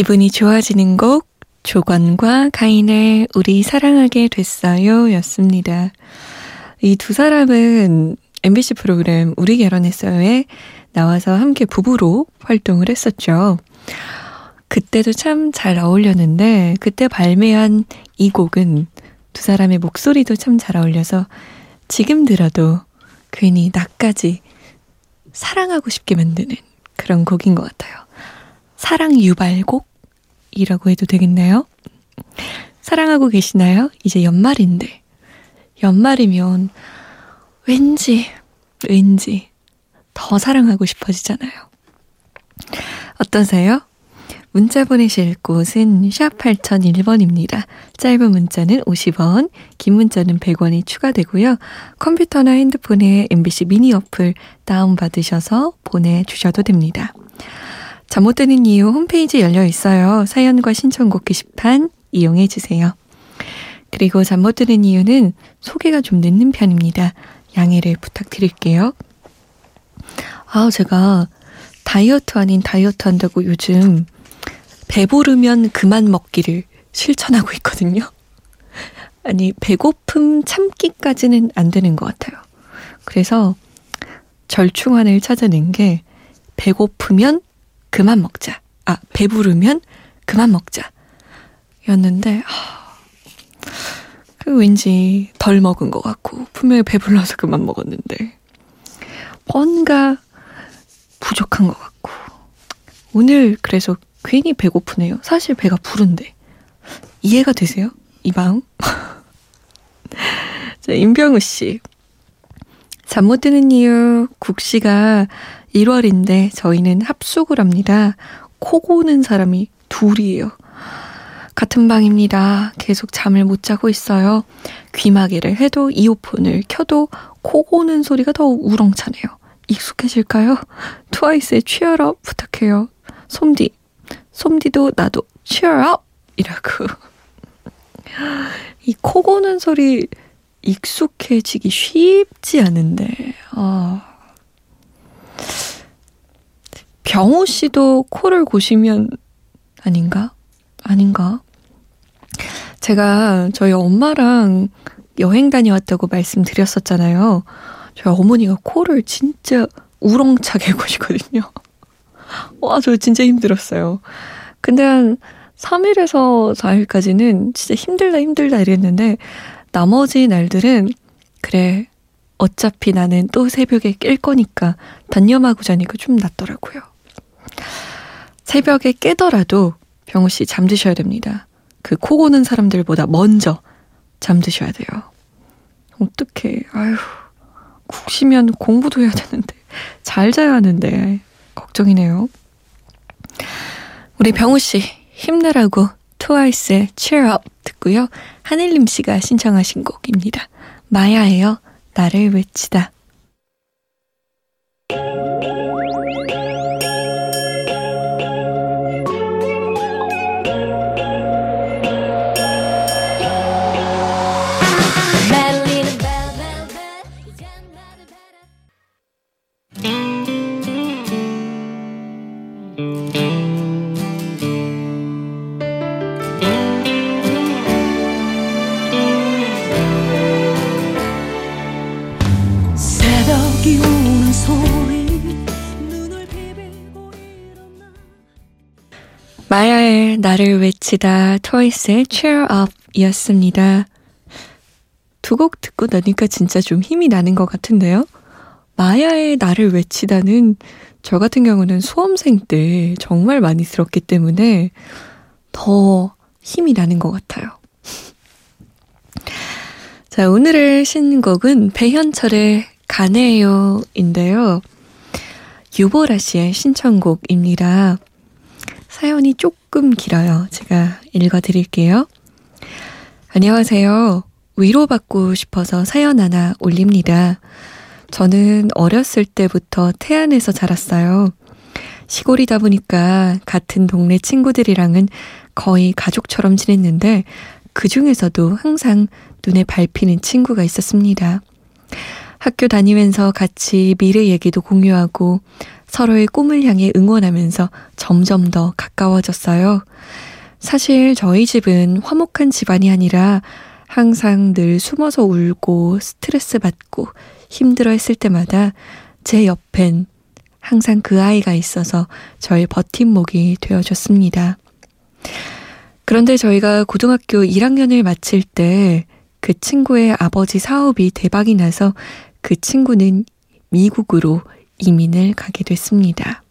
기분이 좋아지는 곡 조건과 가인을 우리 사랑하게 됐어요 였습니다. 이 두 사람은 MBC 프로그램 우리 결혼했어요에 나와서 함께 부부로 활동을 했었죠. 그때도 참 잘 어울렸는데 그때 발매한 이 곡은 두 사람의 목소리도 참 잘 어울려서 지금 들어도 괜히 나까지 사랑하고 싶게 만드는 그런 곡인 것 같아요. 사랑 유발곡 이라고 해도 되겠나요? 사랑하고 계시나요? 이제 연말인데. 연말이면 왠지, 왠지 더 사랑하고 싶어지잖아요. 어떠세요? 문자 보내실 곳은 샵 8001번입니다. 짧은 문자는 50원, 긴 문자는 100원이 추가되고요. 컴퓨터나 핸드폰에 MBC 미니 어플 다운받으셔서 보내주셔도 됩니다. 잠못 드는 이유 홈페이지 열려 있어요. 사연과 신청곡 게시판 이용해 주세요. 그리고 잠 못 드는 이유는 소개가 좀 늦는 편입니다. 양해를 부탁드릴게요. 아, 제가 다이어트 아닌 다이어트 한다고 요즘 배부르면 그만 먹기를 실천하고 있거든요. 아니, 배고픔 참기까지는 안 되는 것 같아요. 그래서 절충안을 찾아낸 게 배고프면 그만 먹자. 아, 배부르면 그만 먹자. 였는데, 하, 그 왠지 덜 먹은 것 같고, 분명히 배불러서 그만 먹었는데, 뭔가 부족한 것 같고, 오늘 그래서 괜히 배고프네요. 사실 배가 부른데. 이해가 되세요? 이 마음? 자, 임병우 씨. 잠 못 드는 이유, 국씨가 1월인데 저희는 합숙을 합니다. 코 고는 사람이 둘이에요. 같은 방입니다. 계속 잠을 못 자고 있어요. 귀마개를 해도 이어폰을 켜도 코 고는 소리가 더 우렁차네요. 익숙해질까요? 트와이스의 취얼업 부탁해요. 솜디, 솜디도 나도 취얼업! 이라고. 이 코 고는 소리 익숙해지기 쉽지 않은데, 아. 병호 씨도 코를 고시면 아닌가? 아닌가? 제가 저희 엄마랑 여행 다녀왔다고 말씀드렸었잖아요. 저희 어머니가 코를 진짜 우렁차게 고시거든요. 와, 저 진짜 힘들었어요. 근데 한 3일에서 4일까지는 진짜 힘들다 힘들다 이랬는데 나머지 날들은 그래 어차피 나는 또 새벽에 깰 거니까 단념하고 자니까 좀 낫더라고요. 새벽에 깨더라도 병우 씨 잠드셔야 됩니다. 그 코 고는 사람들보다 먼저 잠드셔야 돼요. 어떡해. 아휴. 국시면 공부도 해야 되는데. 잘 자야 하는데. 걱정이네요. 우리 병우 씨 힘내라고 트와이스의 Cheer Up 듣고요. 하늘림 씨가 신청하신 곡입니다. 마야예요. 나를 외치다. 마야의 나를 외치다 트와이스의 Cheer Up 이었습니다. 두 곡 듣고 나니까 진짜 좀 힘이 나는 것 같은데요. 마야의 나를 외치다는 저 같은 경우는 수험생 때 정말 많이 들었기 때문에 더 힘이 나는 것 같아요. 자, 오늘의 신곡은 배현철의 가네요 인데요. 유보라 씨의 신청곡입니다. 사연이 조금 길어요. 제가 읽어드릴게요. 안녕하세요. 위로받고 싶어서 사연 하나 올립니다. 저는 어렸을 때부터 태안에서 자랐어요. 시골이다 보니까 같은 동네 친구들이랑은 거의 가족처럼 지냈는데 그 중에서도 항상 눈에 밟히는 친구가 있었습니다. 학교 다니면서 같이 미래 얘기도 공유하고 서로의 꿈을 향해 응원하면서 점점 더 가까워졌어요. 사실 저희 집은 화목한 집안이 아니라 항상 늘 숨어서 울고 스트레스 받고 힘들어 했을 때마다 제 옆엔 항상 그 아이가 있어서 저의 버팀목이 되어줬습니다. 그런데 저희가 고등학교 1학년을 마칠 때 그 친구의 아버지 사업이 대박이 나서 그 친구는 미국으로 이민을 가게 됐습니다.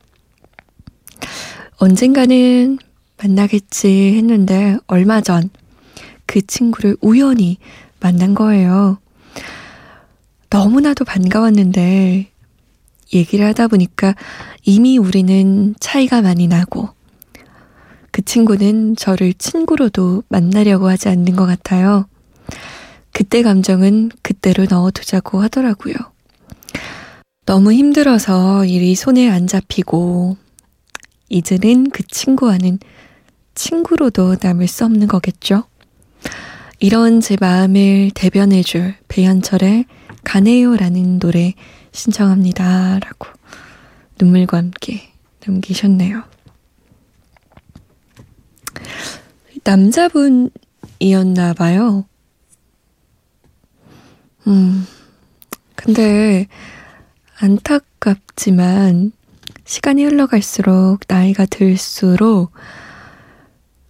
언젠가는 만나겠지 했는데 얼마 전 그 친구를 우연히 만난 거예요. 너무나도 반가웠는데 얘기를 하다 보니까 이미 우리는 차이가 많이 나고 그 친구는 저를 친구로도 만나려고 하지 않는 것 같아요. 그때 감정은 그때로 넣어두자고 하더라고요. 너무 힘들어서 일이 손에 안 잡히고, 이제는 그 친구와는 친구로도 남을 수 없는 거겠죠? 이런 제 마음을 대변해줄 배현철의 가네요라는 노래 신청합니다. 라고 눈물과 함께 남기셨네요. 남자분이었나 봐요. 음, 근데 안타깝지만 시간이 흘러갈수록 나이가 들수록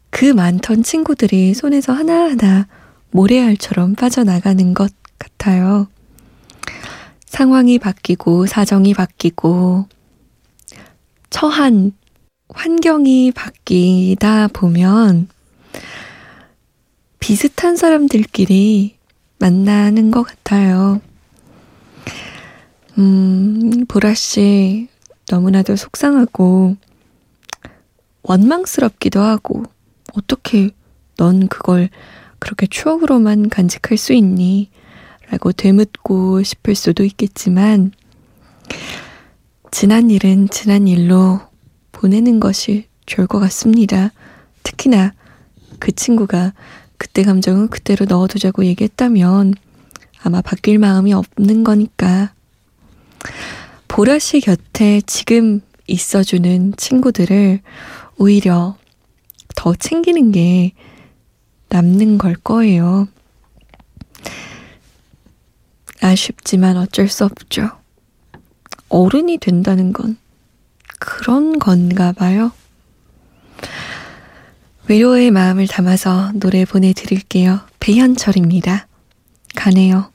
그 많던 친구들이 손에서 하나하나 모래알처럼 빠져나가는 것 같아요. 상황이 바뀌고 사정이 바뀌고 처한 환경이 바뀌다 보면 비슷한 사람들끼리 만나는 것 같아요. 음, 보라씨, 너무나도 속상하고, 원망스럽기도 하고, 어떻게 넌 그걸 그렇게 추억으로만 간직할 수 있니? 라고 되묻고 싶을 수도 있겠지만, 지난 일은 지난 일로 보내는 것이 좋을 것 같습니다. 특히나 그 친구가 그때 감정은 그대로 넣어두자고 얘기했다면 아마 바뀔 마음이 없는 거니까. 보라 씨 곁에 지금 있어주는 친구들을 오히려 더 챙기는 게 남는 걸 거예요. 아쉽지만 어쩔 수 없죠. 어른이 된다는 건 그런 건가 봐요. 위로의 마음을 담아서 노래 보내드릴게요. 배현철입니다. 가네요.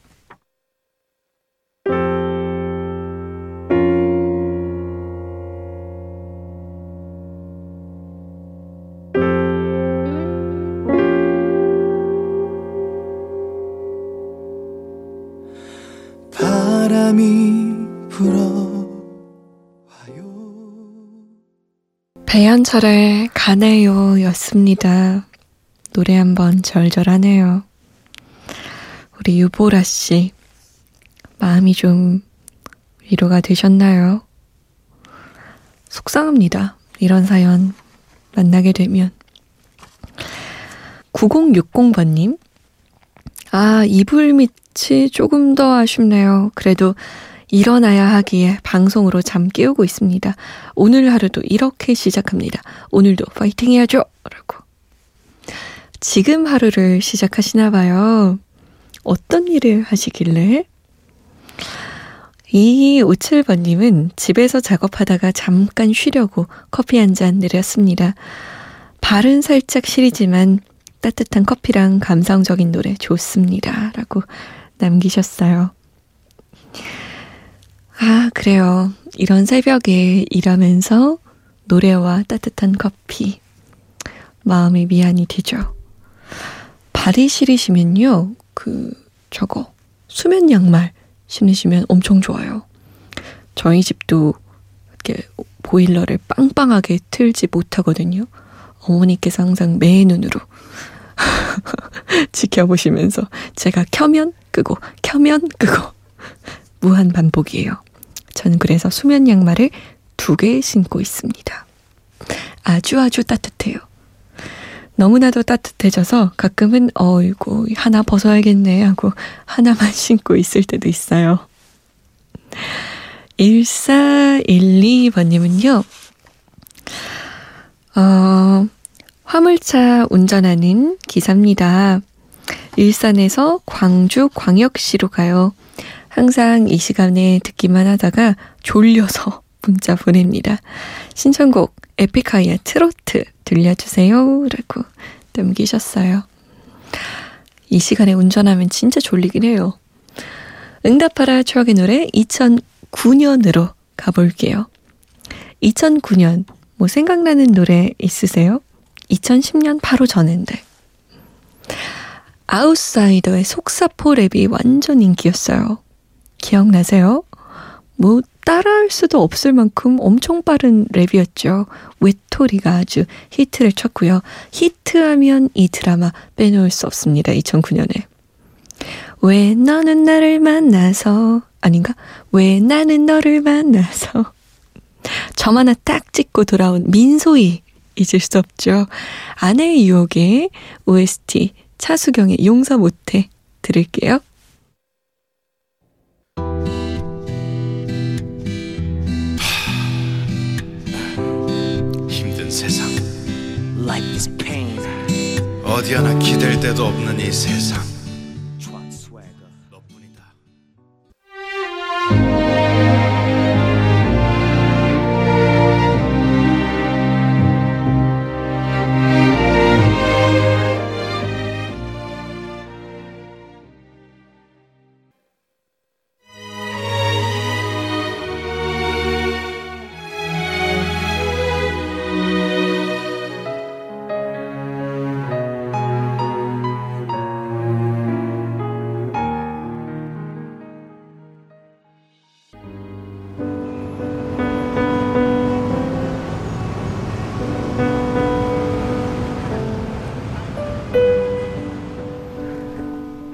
배현철의 가네요 였습니다. 노래 한번 절절하네요. 우리 유보라 씨, 마음이 좀 위로가 되셨나요? 속상합니다. 이런 사연 만나게 되면. 9060번님, 아, 이불 밑이 조금 더 아쉽네요. 그래도 일어나야 하기에 방송으로 잠 깨우고 있습니다. 오늘 하루도 이렇게 시작합니다. 오늘도 파이팅 해야죠! 라고. 지금 하루를 시작하시나 봐요. 어떤 일을 하시길래? 2257번님은 집에서 작업하다가 잠깐 쉬려고 커피 한 잔 내렸습니다. 발은 살짝 시리지만 따뜻한 커피랑 감성적인 노래 좋습니다. 라고 남기셨어요. 아, 그래요. 이런 새벽에 일하면서 노래와 따뜻한 커피. 마음이 미안이 되죠. 발이 시리시면요, 그, 저거 수면 양말 신으시면 엄청 좋아요. 저희 집도 이렇게 보일러를 빵빵하게 틀지 못하거든요. 어머니께서 항상 매 눈으로 지켜보시면서 제가 켜면 끄고 켜면 끄고 무한 반복이에요. 저는 그래서 수면 양말을 두 개 신고 있습니다. 아주 아주 따뜻해요. 너무나도 따뜻해져서 가끔은 어이구 하나 벗어야겠네 하고 하나만 신고 있을 때도 있어요. 1412번님은요. 어, 화물차 운전하는 기사입니다. 일산에서 광주 광역시로 가요. 항상 이 시간에 듣기만 하다가 졸려서 문자 보냅니다. 신청곡 에픽하이의 트로트 들려주세요. 라고 남기셨어요. 이 시간에 운전하면 진짜 졸리긴 해요. 응답하라 추억의 노래 2009년으로 가볼게요. 2009년 뭐 생각나는 노래 있으세요? 2010년 바로 전인데. 아웃사이더의 속사포 랩이 완전 인기였어요. 기억나세요? 뭐 따라할 수도 없을 만큼 엄청 빠른 랩이었죠. 외톨이가 아주 히트를 쳤고요. 히트하면 이 드라마 빼놓을 수 없습니다. 2009년에. 왜 너는 나를 만나서 아닌가? 왜 나는 너를 만나서 점 하나 딱 찍고 돌아온 민소희 잊을 수 없죠. 아내의 유혹의 OST 차수경의 용서 못해 들을게요. 어디 하나 기댈 데도 없는 이 세상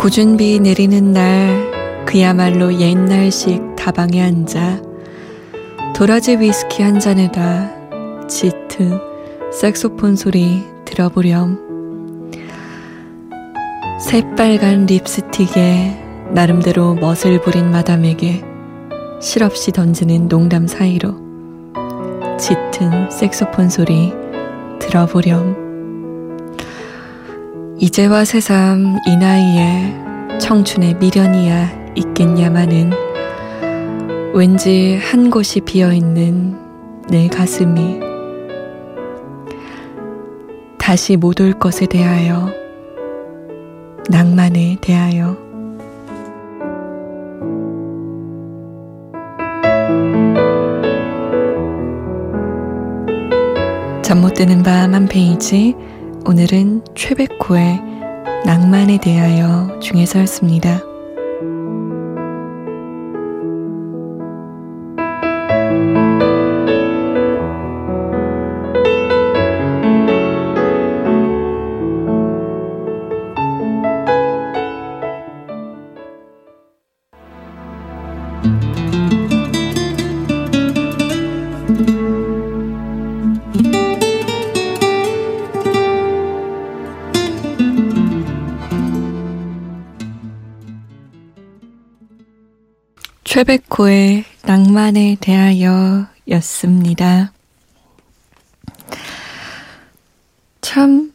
고준비 내리는 날 그야말로 옛날식 다방에 앉아 도라지 위스키 한 잔에다 짙은 색소폰 소리 들어보렴. 새빨간 립스틱에 나름대로 멋을 부린 마담에게 실없이 던지는 농담 사이로 짙은 색소폰 소리 들어보렴 이제와 새삼 이 나이에 청춘의 미련이야 있겠냐마는 왠지 한 곳이 비어있는 내 가슴이 다시 못 올 것에 대하여 낭만에 대하여. 잠 못 드는 밤 한 페이지 오늘은 최백호의 낭만에 대하여 중에서였습니다. 최백호의 낭만에 대하여 였습니다. 참,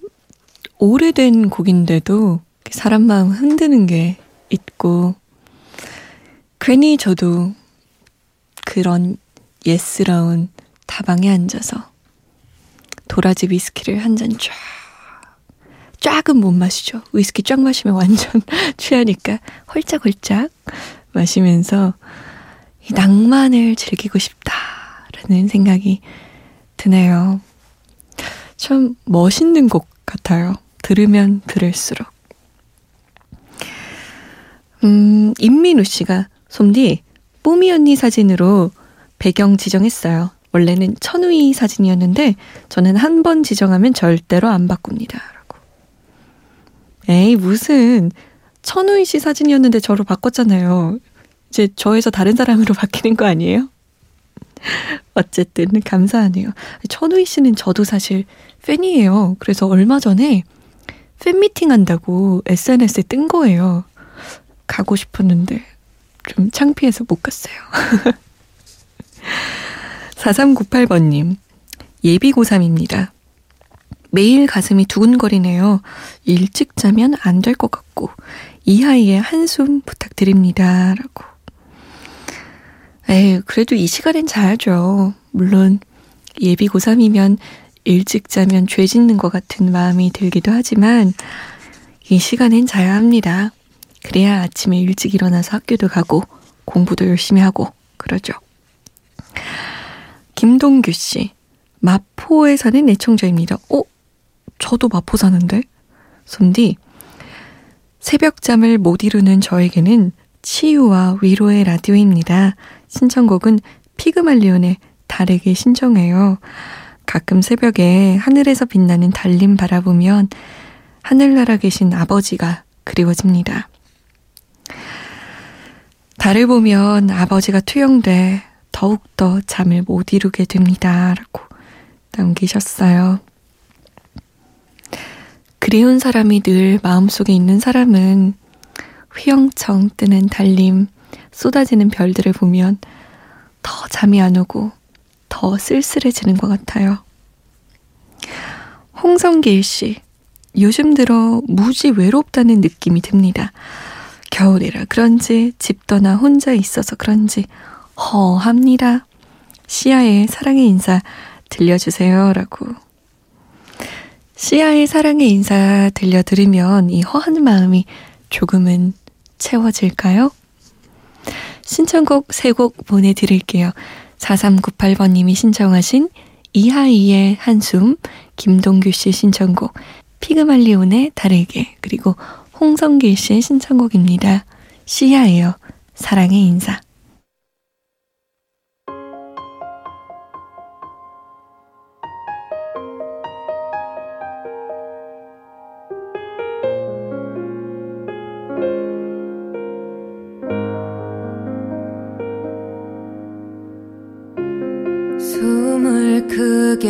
오래된 곡인데도 사람 마음 흔드는 게 있고, 괜히 저도 그런 예스러운 다방에 앉아서 도라지 위스키를 한 잔 쫙, 쫙은 못 마시죠. 위스키 쫙 마시면 완전 취하니까 헐짝헐짝 마시면서 이 낭만을 즐기고 싶다라는 생각이 드네요. 참 멋있는 곡 같아요. 들으면 들을수록. 음, 임민우 씨가 솜디 뽀미 언니 사진으로 배경 지정했어요. 원래는 천우희 사진이었는데 저는 한 번 지정하면 절대로 안 바꿉니다. 라고. 에이 무슨 천우희 씨 사진이었는데 저로 바꿨잖아요. 이제 저에서 다른 사람으로 바뀌는 거 아니에요? 어쨌든 감사하네요. 천우희 씨는 저도 사실 팬이에요. 그래서 얼마 전에 팬미팅 한다고 SNS에 뜬 거예요. 가고 싶었는데 좀 창피해서 못 갔어요. 4398번님, 예비고3입니다. 매일 가슴이 두근거리네요. 일찍 자면 안 될 것 같고, 이하이의 한숨 부탁드립니다. 라고. 에이, 그래도 이 시간엔 자야죠. 물론, 예비 고3이면 일찍 자면 죄 짓는 것 같은 마음이 들기도 하지만, 이 시간엔 자야 합니다. 그래야 아침에 일찍 일어나서 학교도 가고, 공부도 열심히 하고, 그러죠. 김동규 씨, 마포에 사는 애청자입니다. 어? 저도 마포 사는데? 손디, 새벽잠을 못 이루는 저에게는 치유와 위로의 라디오입니다. 신청곡은 피그말리온의 달에게 신청해요. 가끔 새벽에 하늘에서 빛나는 달림 바라보면 하늘나라 계신 아버지가 그리워집니다. 달을 보면 아버지가 투영돼 더욱더 잠을 못 이루게 됩니다. 라고 남기셨어요. 그리운 사람이 늘 마음속에 있는 사람은 휘영청 뜨는 달림, 쏟아지는 별들을 보면 더 잠이 안 오고 더 쓸쓸해지는 것 같아요. 홍성길 씨, 요즘 들어 무지 외롭다는 느낌이 듭니다. 겨울이라 그런지 집 떠나 혼자 있어서 그런지 허합니다. 시아의 사랑의 인사 들려주세요. 라고. 시아의 사랑의 인사 들려드리면 이 허한 마음이 조금은 채워질까요? 신청곡 세곡 보내드릴게요. 4398번님이 신청하신 이하이의 한숨, 김동규 씨 신청곡, 피그말리온의 다르게, 그리고 홍성길 씨의 신청곡입니다. 시아예요. 사랑의 인사.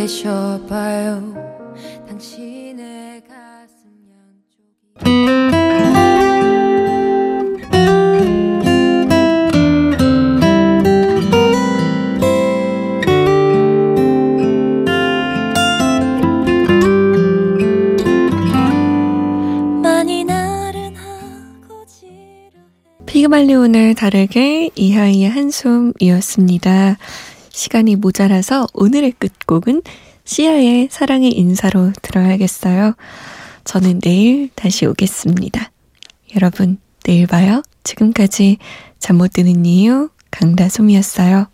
쉬어봐요. 당신의 가슴 양쪽이. 피그말리온을 다르게 이하이의 한숨이었습니다. 시간이 모자라서 오늘의 끝곡은 시아의 사랑의 인사로 들어야겠어요. 저는 내일 다시 오겠습니다. 여러분, 내일 봐요. 지금까지 잠 못 드는 이유 강다솜이었어요.